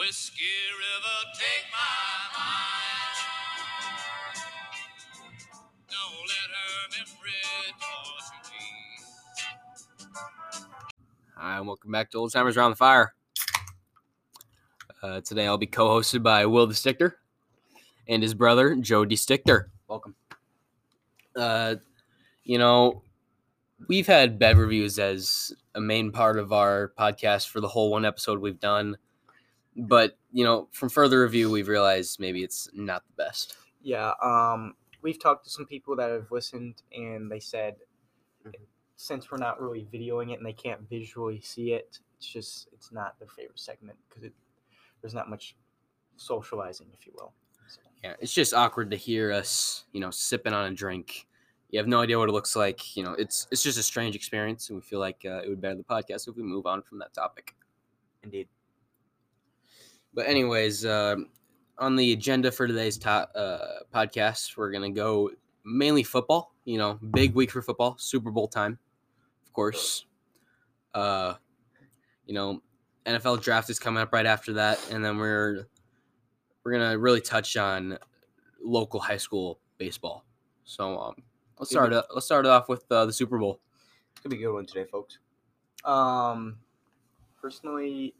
Whiskey River, take my mind. Don't let her memory torture me. Hi, and welcome back to Old Timers Around the Fire. Uh, today I'll be co-hosted by Will the Stickter and his brother Joe D. Stickter. Welcome. Uh, you know, we've had bed reviews as a main part of our podcast for the whole one episode we've done, but you know, from further review, we've realized maybe it's not the best. Yeah, um, we've talked to some people that have listened, and they said since we're not really videoing it and they can't visually see it, it's just it's not their favorite segment because it there's not much socializing, if you will. So, Yeah, it's just awkward to hear us, you know, sipping on a drink. You have no idea what it looks like. You know, it's it's just a strange experience, and we feel like uh, it would better the podcast if we move on from that topic. indeed. But anyways, um on the agenda for today's to- uh, podcast, we're gonna go mainly football. You know, big week for football, Super Bowl time, of course. Uh, you know, NFL draft is coming up right after that, and then we're we're gonna really touch on local high school baseball. So um, let's start. it- Let's start it off with uh, the Super Bowl. It's gonna be a good one today, folks. Um, personally,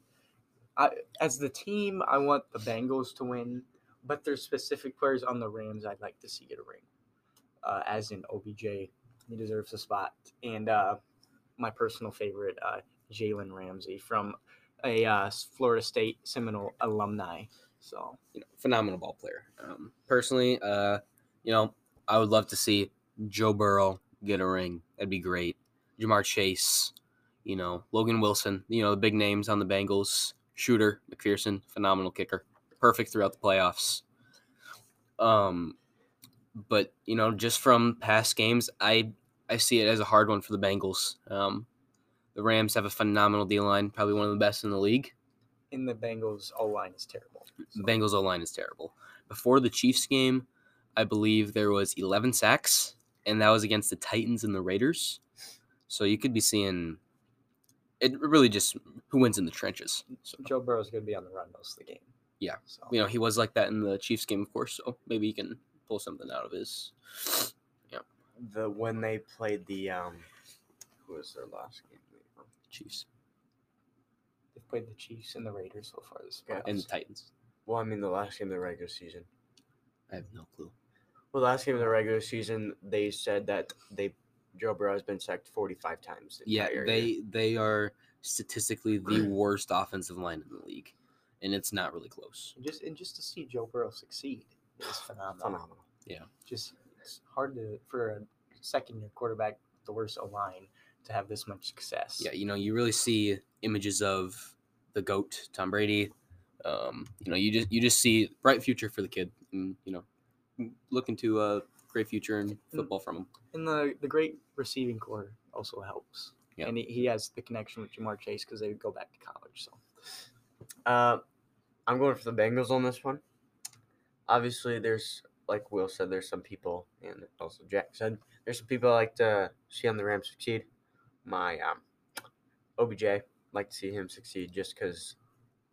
I as the team, I want the Bengals to win, but there's specific players on the Rams I'd like to see get a ring. Uh, as in OBJ, he deserves a spot, and uh, my personal favorite, uh, Jalen Ramsey from a uh, Florida State Seminole alumni. So you know, phenomenal ball player. Um, personally, uh, you know, I would love to see Joe Burrow get a ring. That'd be great. Ja'Marr Chase, you know, Logan Wilson, you know, the big names on the Bengals. Shooter, McPherson, phenomenal kicker. Perfect throughout the playoffs. Um, but you know, just from past games, I I see it as a hard one for the Bengals. Um, the Rams have a phenomenal D line, probably one of the best in the league. in the Bengals, O line is terrible. So, Bengals O line is terrible. Before the Chiefs game, I believe there was 11 sacks, and that was against the Titans and the Raiders. So you could be seeing it really just who wins in the trenches. So Joe Burrow's gonna be on the run most of the game. Yeah. So you know he was like that in the Chiefs game, of course. So maybe he can pull something out of his. Yeah. The when they played the um who was their last game Chiefs They've played the Chiefs and the Raiders so far this Yeah, and the. Titans. well i mean the last game of the regular season I have no clue. well last game of the regular season they said that they joe burrow has been sacked 45 times the Yeah, entire year. they they are statistically the worst offensive line in the league, and it's not really close. And just and just to see Joe Burrow succeed is phenomenal. phenomenal Yeah, Just it's hard to for a second year quarterback, with the worst O line, to have this much success. Yeah, you know, you really see images of the goat, Tom Brady. Um, you know, you just you just see bright future for the kid, and you know, looking to a great future in football from him. And the the great receiving corps also helps. Yeah. And he, he has the connection with Ja'Marr Chase because they would go back to college. So uh i'm going for the bengals on this one obviously there's like will said there's some people and also jack said there's some people I like to see on the rams succeed my um obj like to see him succeed just because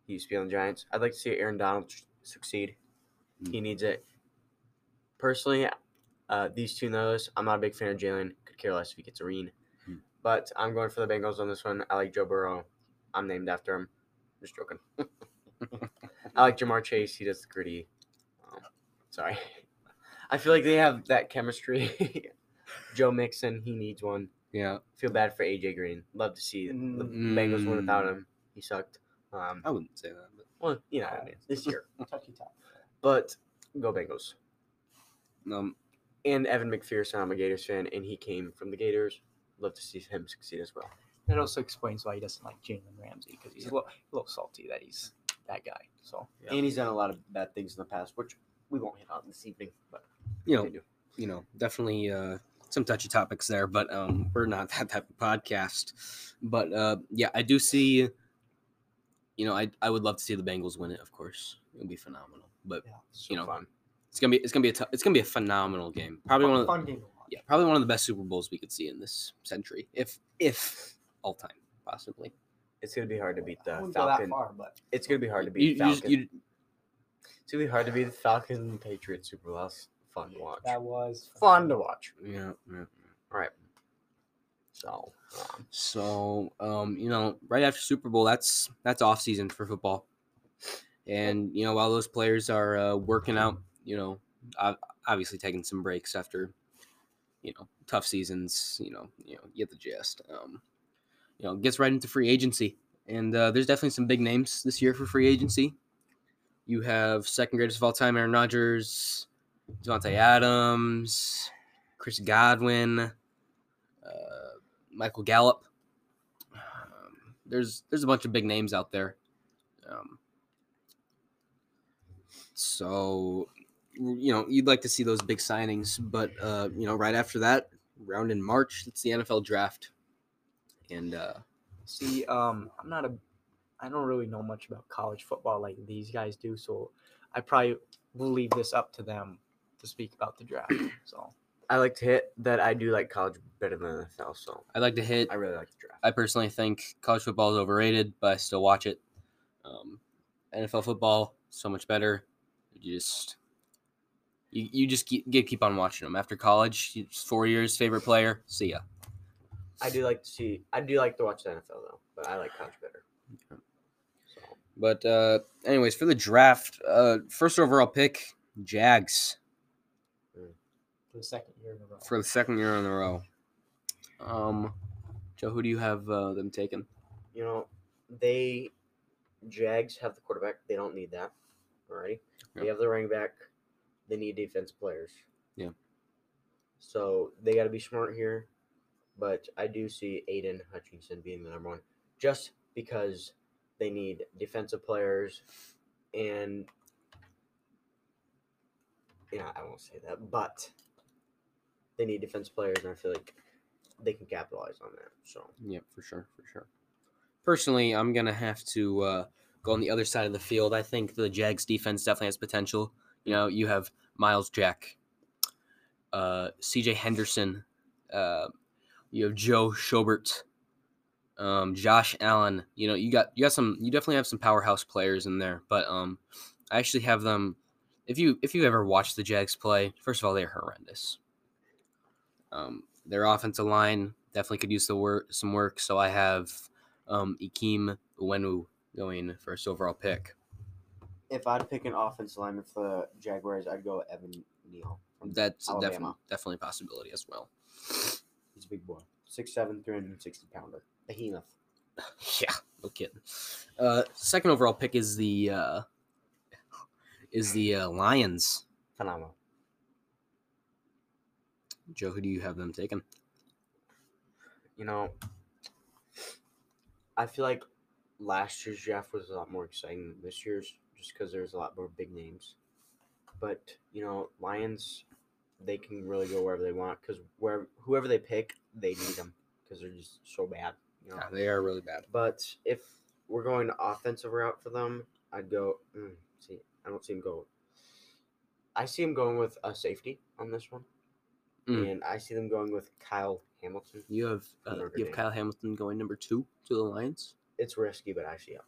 he used to be on the giants i'd like to see aaron donald succeed he needs it personally uh, these two knows. i'm not a big fan of jalen could care less if he gets a ring Hmm. but i'm going for the bengals on this one i like joe burrow i'm named after him just joking I like Ja'Marr Chase. He does the gritty. Um, sorry. I feel like they have that chemistry. Joe Mixon, he needs one. Yeah, Feel bad for AJ Green. Love to see the Mm. Bengals win without him. He sucked. Um, I wouldn't say that, but well, you know, this year. touchy top. But go Bengals. um, And Evan McPherson, I'm a Gators fan, and he came from the Gators. Love to see him succeed as well. It also explains why he doesn't like Jalen Ramsey because he's a, little, a little salty that he's that guy. So And he's done a lot of bad things in the past, which we won't hit on this evening. But you know, continue. you know, definitely uh, some touchy topics there, but um, we're not that type of podcast. But uh, yeah, I do see. You know, I I would love to see the Bengals win it. Of course, it would be phenomenal. But yeah, so know, fun. It's gonna be it's gonna be a it's gonna be a phenomenal game. Probably one of the, fun game yeah, probably one of the best Super Bowls we could see in this century, if if all time possibly. It's gonna be hard to beat I the wouldn't go that Falcon. far, but It's gonna be hard to beat You, you, Falcon. just, you, It's gonna be hard to beat the Falcons and Patriots Super Bowl. That's fun to watch. that was Fun to watch. yeah, yeah. All right. So, um, So, um, you know, right after Super Bowl, that's that's off season for football, and you know, while those players are uh, working out, you know, ob- obviously taking some breaks after, you know, tough seasons. You know, you know, get the gist. Um, you know, gets right into free agency, and uh, there's definitely some big names this year for free agency. You have second greatest of all time, Aaron Rodgers, Davante Adams, Chris Godwin. Uh, Michael Gallup. Um, there's there's a bunch of big names out there. Um, so you know you'd like to see those big signings, but uh, you know right after that, round in March, it's the NFL draft, and uh, See, um, I'm not a, I don't really know much about college football like these guys do, so I probably will leave this up to them to speak about the draft. So I like to hit that I do like college better than NFL, so I'd like to hit. I really like the draft. I personally think college football is overrated, but I still watch it. Um, NFL football so much better. You just you, you just keep, get keep on watching them. After college, four years, favorite player. See ya. I do like to see. I do like to watch the NFL though, but I like college better. So But uh, anyways, for the draft, uh, first overall pick, Jags for the second year in a row. for the second year in a row. Um, Joe, who do you have uh, them taken? you know, they Jags have the quarterback. They don't need that. Alrighty. They have the running back. They need defense players. Yeah. So they got to be smart here, but I do see Aidan Hutchinson being the number one, just because they need defensive players, and yeah, I won't say that, but they need defense players, and I feel like they can capitalize on that. So Yeah, for sure, for sure. Personally, I'm gonna have to uh, go on the other side of the field. I think the Jags defense definitely has potential. You know, you have Myles Jack, uh, C.J. Henderson, uh, you have Joe Schobert, um, Josh Allen. You know, you got you got some. You definitely have some powerhouse players in there. But um, I actually have them. If you if you ever watched the Jags play, first of all, they're horrendous. Um, their offensive line definitely could use the work some work. So I have um, Ikem Ekwonu going first overall pick. If I'd pick an offensive lineman for the Jaguars, I'd go Evan Neal. That's definitely definitely a possibility as well. He's a big boy. 6'7", 360 pounder. Behemoth. Yeah, no kidding. Uh, second overall pick is the uh, is the uh, Lions. Phenomenal. Joe, who do you have them taking? You know, I feel like last year's draft was a lot more exciting than this year's just because there's a lot more big names. But, you know, Lions, they can really go wherever they want because where whoever they pick, they need them because they're just so bad. You know? Yeah, they are really bad. But if we're going offensive route for them, I'd go. Mm, see, I don't see him go. I see him going with a safety on this one, Mm. and I see them going with Kyle Hamilton. You have uh, you have Kyle Hamilton going number two to the Lions. It's risky, but I see him.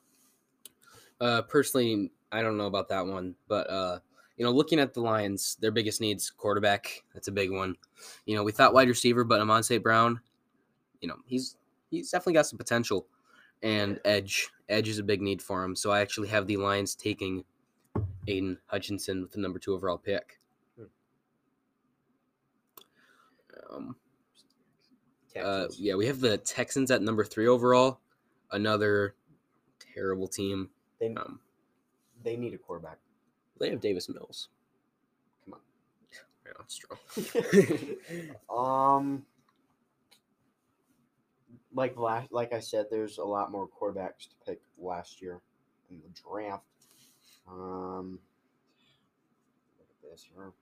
Uh, personally, I don't know about that one, but uh, you know, looking at the Lions, their biggest needs quarterback. That's a big one. You know, we thought wide receiver, but Amonte Brown, you know, he's he's definitely got some potential. And edge, edge is a big need for him. So I actually have the Lions taking Aidan Hutchinson with the number two overall pick. Um, uh, yeah, we have the Texans at number three overall. Another terrible team. They Um, they need a quarterback. they have Davis Mills. Come on. Yeah, that's true. um, like last, like I said, there's a lot more quarterbacks to pick last year in the draft. Um, look at this here.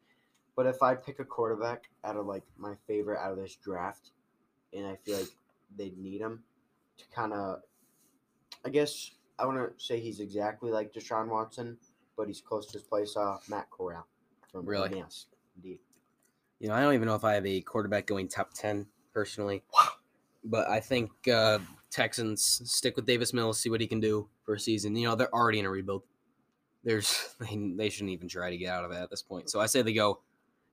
But if I pick a quarterback out of like my favorite out of this draft, and I feel like they need him to kind of, I guess I want to say he's exactly like Deshaun Watson, but he's close to his place. Uh, Matt Corral from Really? Yes, indeed. You know, I don't even know if I have a quarterback going top ten personally. Wow. But I think uh, Texans stick with Davis Mills, see what he can do for a season. You know, they're already in a rebuild. There's they, they shouldn't even try to get out of it at this point. So I say they go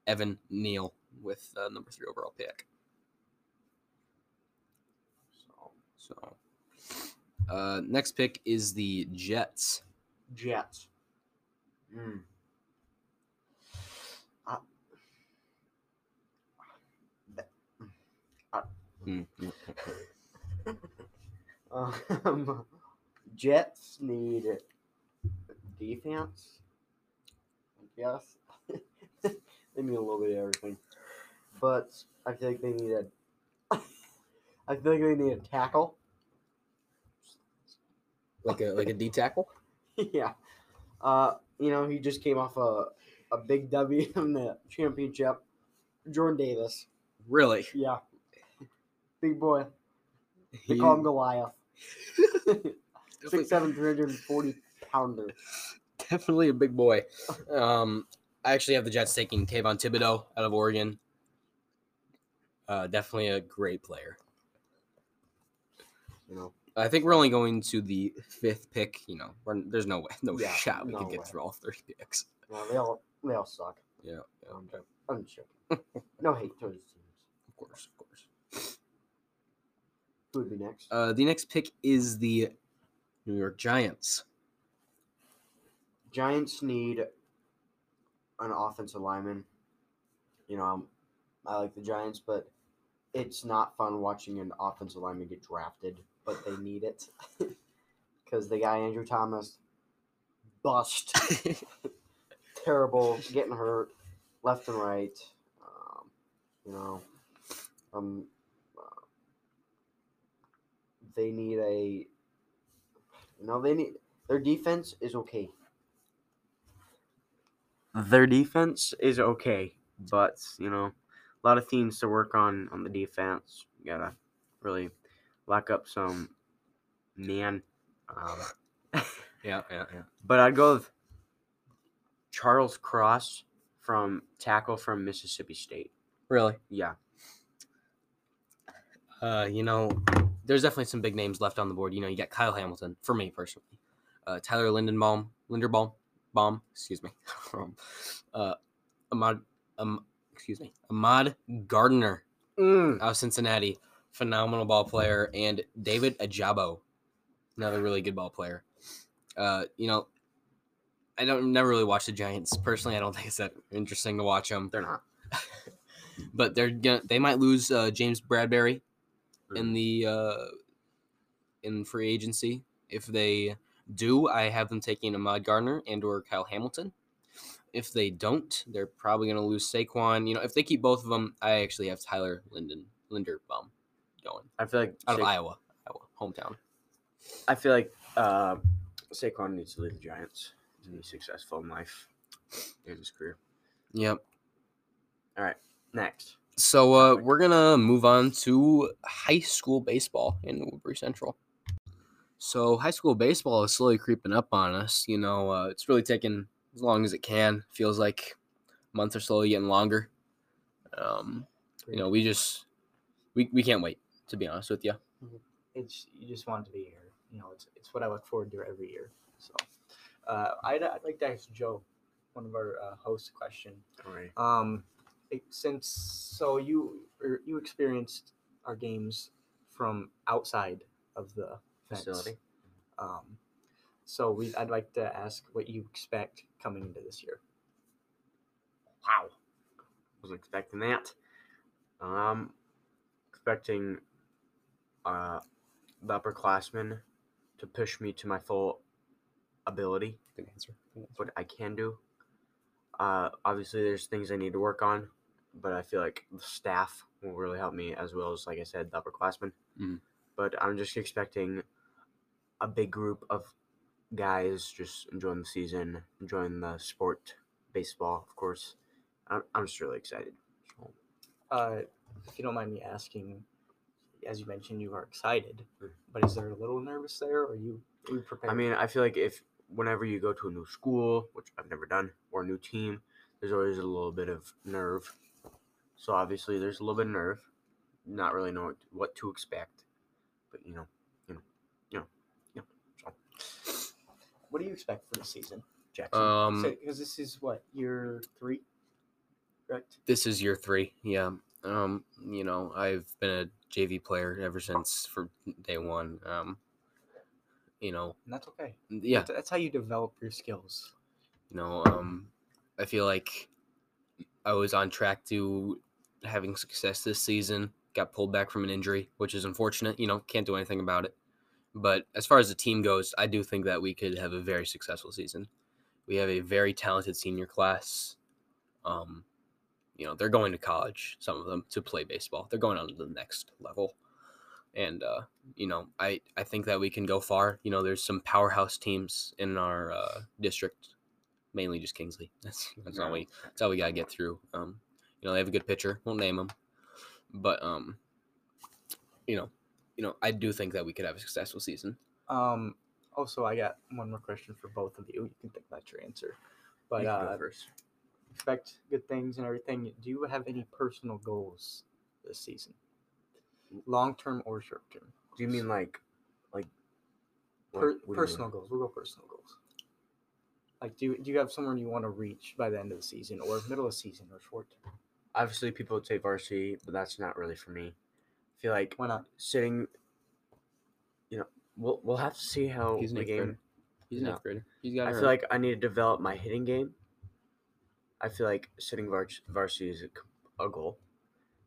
Evan Neal with uh, number three overall pick. So, So uh, next pick is the Jets. Jets. Mm. Hmm. Um, Jets need defense. Yes, they need a little bit of everything, but I feel like they need a. I feel like they need a tackle. Like a like a D tackle. yeah, uh, you know he just came off a a big W in the championship. Jordan Davis. Really? Yeah, big boy. They call him Goliath. Six seven, three hundred and forty pounder. definitely a big boy. Um, I actually have the Jets taking Kayvon Thibodeaux out of Oregon. Uh, definitely a great player. You know, I think we're only going to the fifth pick. You know, there's no way, no Yeah, shot we no could get way. through all thirty picks. well, they all they all suck. Yeah, yeah, I'm joking. I'm joking. no hate towards teams. of course, of course. Who would be next? Uh, the next pick is the New York Giants. Giants need an offensive lineman. You know, um, I like the Giants, but it's not fun watching an offensive lineman get drafted. But they need it because the guy Andrew Thomas bust terrible, getting hurt left and right. Um, you know, um, uh, they need a. You know, they need their defense is okay. Their defense is okay, but you know, a lot of teams to work on on the defense. You gotta really lock up some man. Um, yeah, yeah, yeah. but I'd go with Charles Cross from tackle from Mississippi State. Really? Yeah, Uh, you know, there's definitely some big names left on the board. You know, you got Kyle Hamilton for me personally, uh, Tyler Lindenbaum, Linderbaum, bomb, excuse me, um, uh, Ahmad, um, excuse me, Ahmad Gardner mm. out of Cincinnati, phenomenal ball player, and David Ojabo, another really good ball player. Uh, you know, I don't never really watch the Giants personally. I don't think it's that interesting to watch them, they're not. but they're gonna they might lose uh, James Bradberry in Mhm. the uh, in free agency. If they do, I have them taking Ahmad Gardner and or Kyle Hamilton. If they don't, they're probably going to lose Saquon. You know, if they keep both of them, I actually have Tyler Linden Linderbaum going I feel like out of Iowa, Iowa hometown. I feel like uh, Saquon needs to leave the Giants to be successful in life in his career. Yep. All right, next, So uh, we're gonna move on to high school baseball in Woodbury Central. So high school baseball is slowly creeping up on us. You know, uh, it's really taking as long as it can. Feels like months are slowly getting longer. Um, you know, we just we, we can't wait to be honest with you. It's you just want to be here. You know, it's it's what I look forward to every year. So, uh, I'd, I'd like to ask Joe, one of our uh, hosts, a question. all right. Um, it, since so you you experienced our games from outside of the fence. Facility. Um, so we I'd like to ask what you expect coming into this year. Wow, was expecting that. Um, expecting uh, the upperclassmen to push me to my full ability. Good answer. what I can do. Uh, obviously, there's things I need to work on, but I feel like the staff will really help me as well as, like I said, the upperclassmen. Mhm. But I'm just expecting a big group of guys just enjoying the season, enjoying the sport, baseball, of course. I'm, I'm just really excited. So, Uh, if you don't mind me asking, as you mentioned, you are excited, Mm. but is there a little nervous there? Or are you are you prepared? I mean, I feel like if whenever you go to a new school, which I've never done, or a new team, there's always a little bit of nerve. So obviously, there's a little bit of nerve, not really knowing what to expect. But you know, what do you expect for the season, Jackson? Um, Because this is what year three, correct? this is year three. Yeah. Um, you know, I've been a JV player ever since for day one. Um, you know, And that's okay. yeah, That's, that's how you develop your skills. you know, um, I feel like I was on track to having success this season. Got pulled back from an injury, which is unfortunate. You know, can't do anything about it. But as far as the team goes, I do think that we could have a very successful season. We have a very talented senior class. Um, you know, they're going to college, some of them, to play baseball. They're going on to the next level. And uh, you know, I, I think that we can go far. You know, there's some powerhouse teams in our uh, district, mainly just Kingsley. That's that's all we that's all we gotta get through. Um, you know, they have a good pitcher. Won't name him, but um, you know, you know, I do think that we could have a successful season. Um, also, I got one more question for both of you. You can think about your answer. But You can go uh, first. expect good things and everything. Do you have any personal goals this season? Long term or short term? Do you mean like, like, per- what mean? personal goals? We'll go personal goals. Like, do you, do you have someone you want to reach by the end of the season, or middle of the season, or short term? Obviously, people would say varsity, but that's not really for me. I feel like Why not? sitting. You know, we'll we'll have to see how He's an the eighth game. grader. He's an No. eighth grader. He's got. I feel like I need to develop my hitting game. I feel like sitting vars- varsity is a, c- a goal.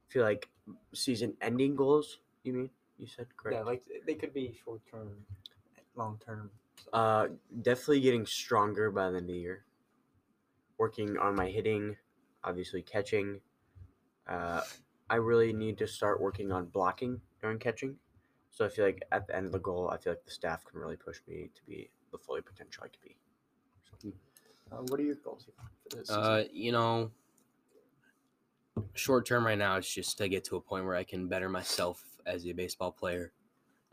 I feel like season-ending goals. You mean you said correct? Yeah, like they could be short term, long term. Uh, definitely getting stronger by the end of the year. Working on my hitting, obviously catching. Uh, I really need to start working on blocking during catching. So I feel like at the end of the goal, I feel like the staff can really push me to be the fully potential I could be. Uh, what are your goals for this? Uh, you know, short term right now, it's just to get to a point where I can better myself as a baseball player.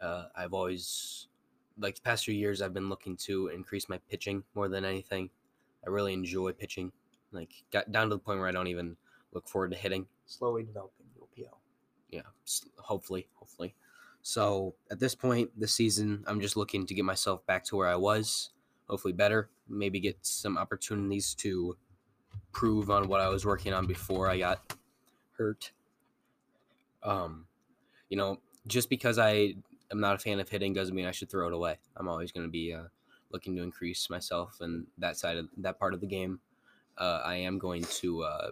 Uh, I've always, like the past few years, I've been looking to increase my pitching more than anything. I really enjoy pitching. Like, got down to the point where I don't even look forward to hitting. Slowly developing your PL. Yeah, hopefully, hopefully. So at this point, this season, I'm just looking to get myself back to where I was, hopefully better. Maybe get some opportunities to prove on what I was working on before I got hurt. Um, you know, just because I am not a fan of hitting doesn't mean I should throw it away. I'm always going to be uh, looking to increase myself and that side of that part of the game. Uh, I am going to uh,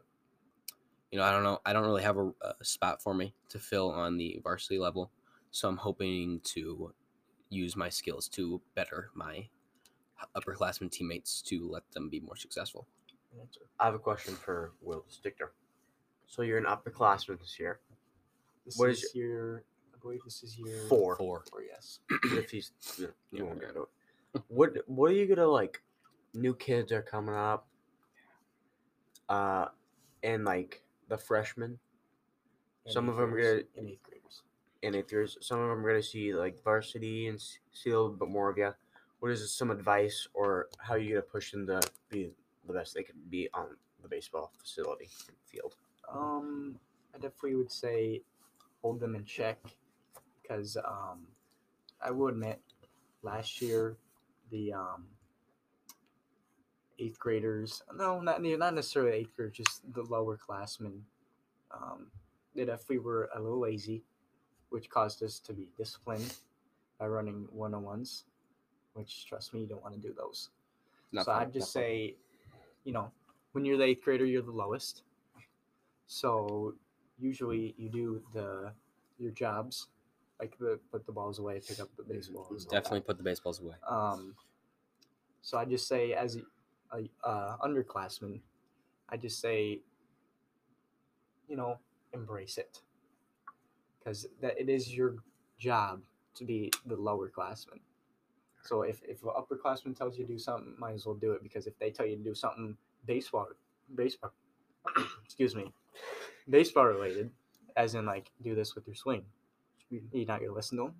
you know, I don't know. I don't really have a, a spot for me to fill on the varsity level, so I'm hoping to use my skills to better my upperclassmen teammates to let them be more successful. I have a question for Will Stickter. So you're an upperclassman this year. This What is is your, I believe this is your Four. Four. Four, yes. if he's you, know, you Yeah, won't yeah. get it. What what are you gonna like? New kids are coming up. Uh, and like the freshmen And Some of them are graders gonna- and eighth graders. and eighth years, some of them are gonna see like varsity and see a little bit more of you. What is some advice or how are you gonna push them to be the best they can be on the baseball facility and field? Um, I definitely would say hold them in check because um, I will admit last year the um, eighth graders no not not necessarily eighth graders just the lower classmen um, that if we were a little lazy which caused us to be disciplined by running one-on-ones which trust me you don't want to do those Not so fun, I'd just not fun. say, you know, when you're the eighth grader, you're the lowest. So usually you do the your jobs, like the put the balls away, pick up the baseballs. definitely put the baseballs away. Um, so I just say as a, a uh, underclassman, I just say, you know, embrace it, because that it is your job to be the lower classman. So if if an upperclassman tells you to do something, might as well do it because if they tell you to do something baseball, baseball, excuse me, baseball related, as in like do this with your swing, you're not gonna listen to them.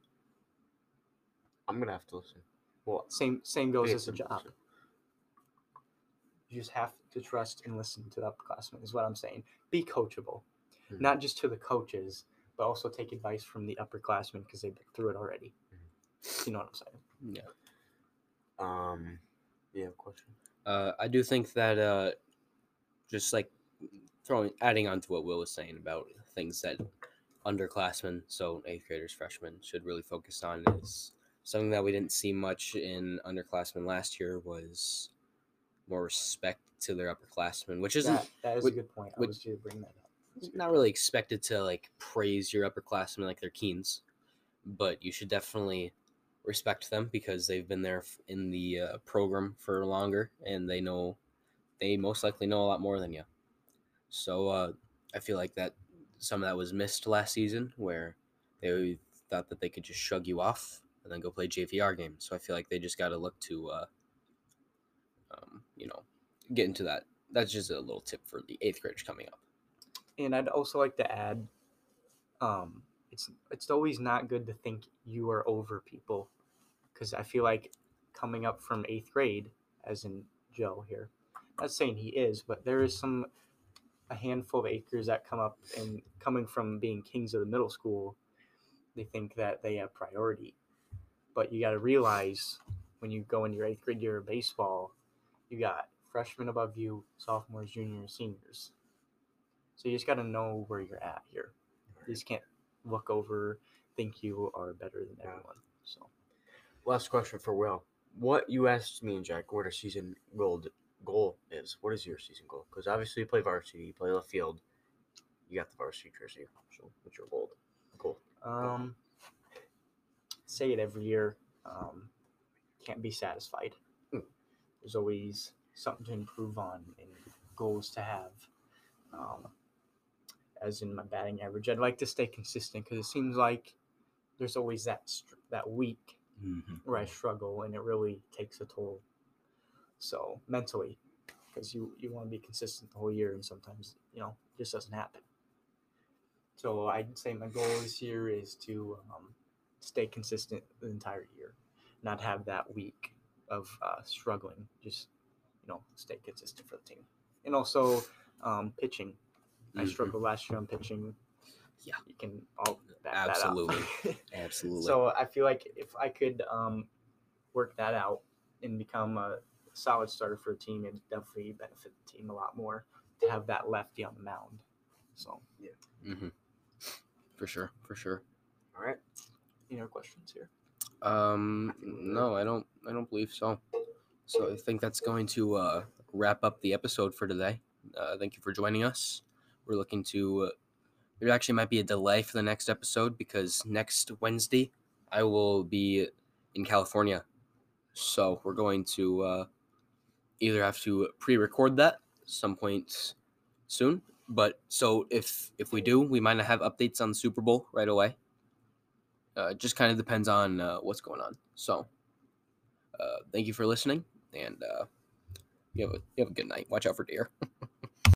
I'm gonna have to listen. Well, Same same goes as a job. You just have to trust and listen to the upperclassmen. Is what I'm saying. Be coachable, Mhm. not just to the coaches, but also take advice from the upperclassmen because they've been through it already. You know what I'm saying? Yeah. Um, Yeah, question. Uh, I do think that uh, just like throwing adding on to what Will was saying about things that underclassmen, so eighth graders, freshmen, should really focus on is something that we didn't see much in underclassmen last year was more respect to their upperclassmen, which isn't That, that is would- a good point. I would- was to bring that up. That's not really expected to like praise your upperclassmen like they're keens, but you should definitely respect them because they've been there in the uh, program for longer and they know they most likely know a lot more than you. So uh, I feel like that some of that was missed last season where they thought that they could just shrug you off and then go play JVR games. So I feel like they just got to look to, uh, um, you know, get into that. That's just a little tip for the eighth graders coming up. And I'd also like to add, um, it's it's always not good to think you are over people, because I feel like coming up from eighth grade, as in Joe here, not saying he is, but there is some a handful of graders that come up and coming from being kings of the middle school, they think that they have priority, but you got to realize when you go into your eighth grade year of baseball, you got freshmen above you, sophomores, juniors, seniors. So you just got to know where you're at here. You just can't look over, think you are better than everyone. So Last question for Will. What you asked me and Jack what our season goal goal is? What is your season goal? Because obviously you play varsity, you play left field. You got the varsity jersey. So what's your goal? Goal. um, say it every year. Um, can't be satisfied. There's always something to improve on and goals to have. Um, as in my batting average, I'd like to stay consistent because it seems like there's always that str- that week Mm-hmm. where I struggle and it really takes a toll. So mentally, because you you want to be consistent the whole year and sometimes you know it just doesn't happen. So I'd say my goal this year is to um, stay consistent the entire year, not have that week of uh, struggling. Just you know stay consistent for the team, and also um, pitching. I Mhm. struggled last year on pitching. Yeah. you can all back Absolutely. that up. Absolutely. So I feel like if I could um, work that out and become a solid starter for a team, it'd definitely benefit the team a lot more to have that lefty on the mound. So, yeah mm-hmm. For sure. For sure. All right. any other questions here? Um, no, I don't. I don't believe so. So I think that's going to uh, wrap up the episode for today. Uh, thank you for joining us. We're looking to. Uh, there actually might be a delay for the next episode because next Wednesday I will be in California. So we're going to uh, either have to pre-record that some point soon. But so if if we do, we might not have updates on the Super Bowl right away. Uh, it just kind of depends on uh, what's going on. So, uh, thank you for listening, and uh, you have a you have a good night. Watch out for deer.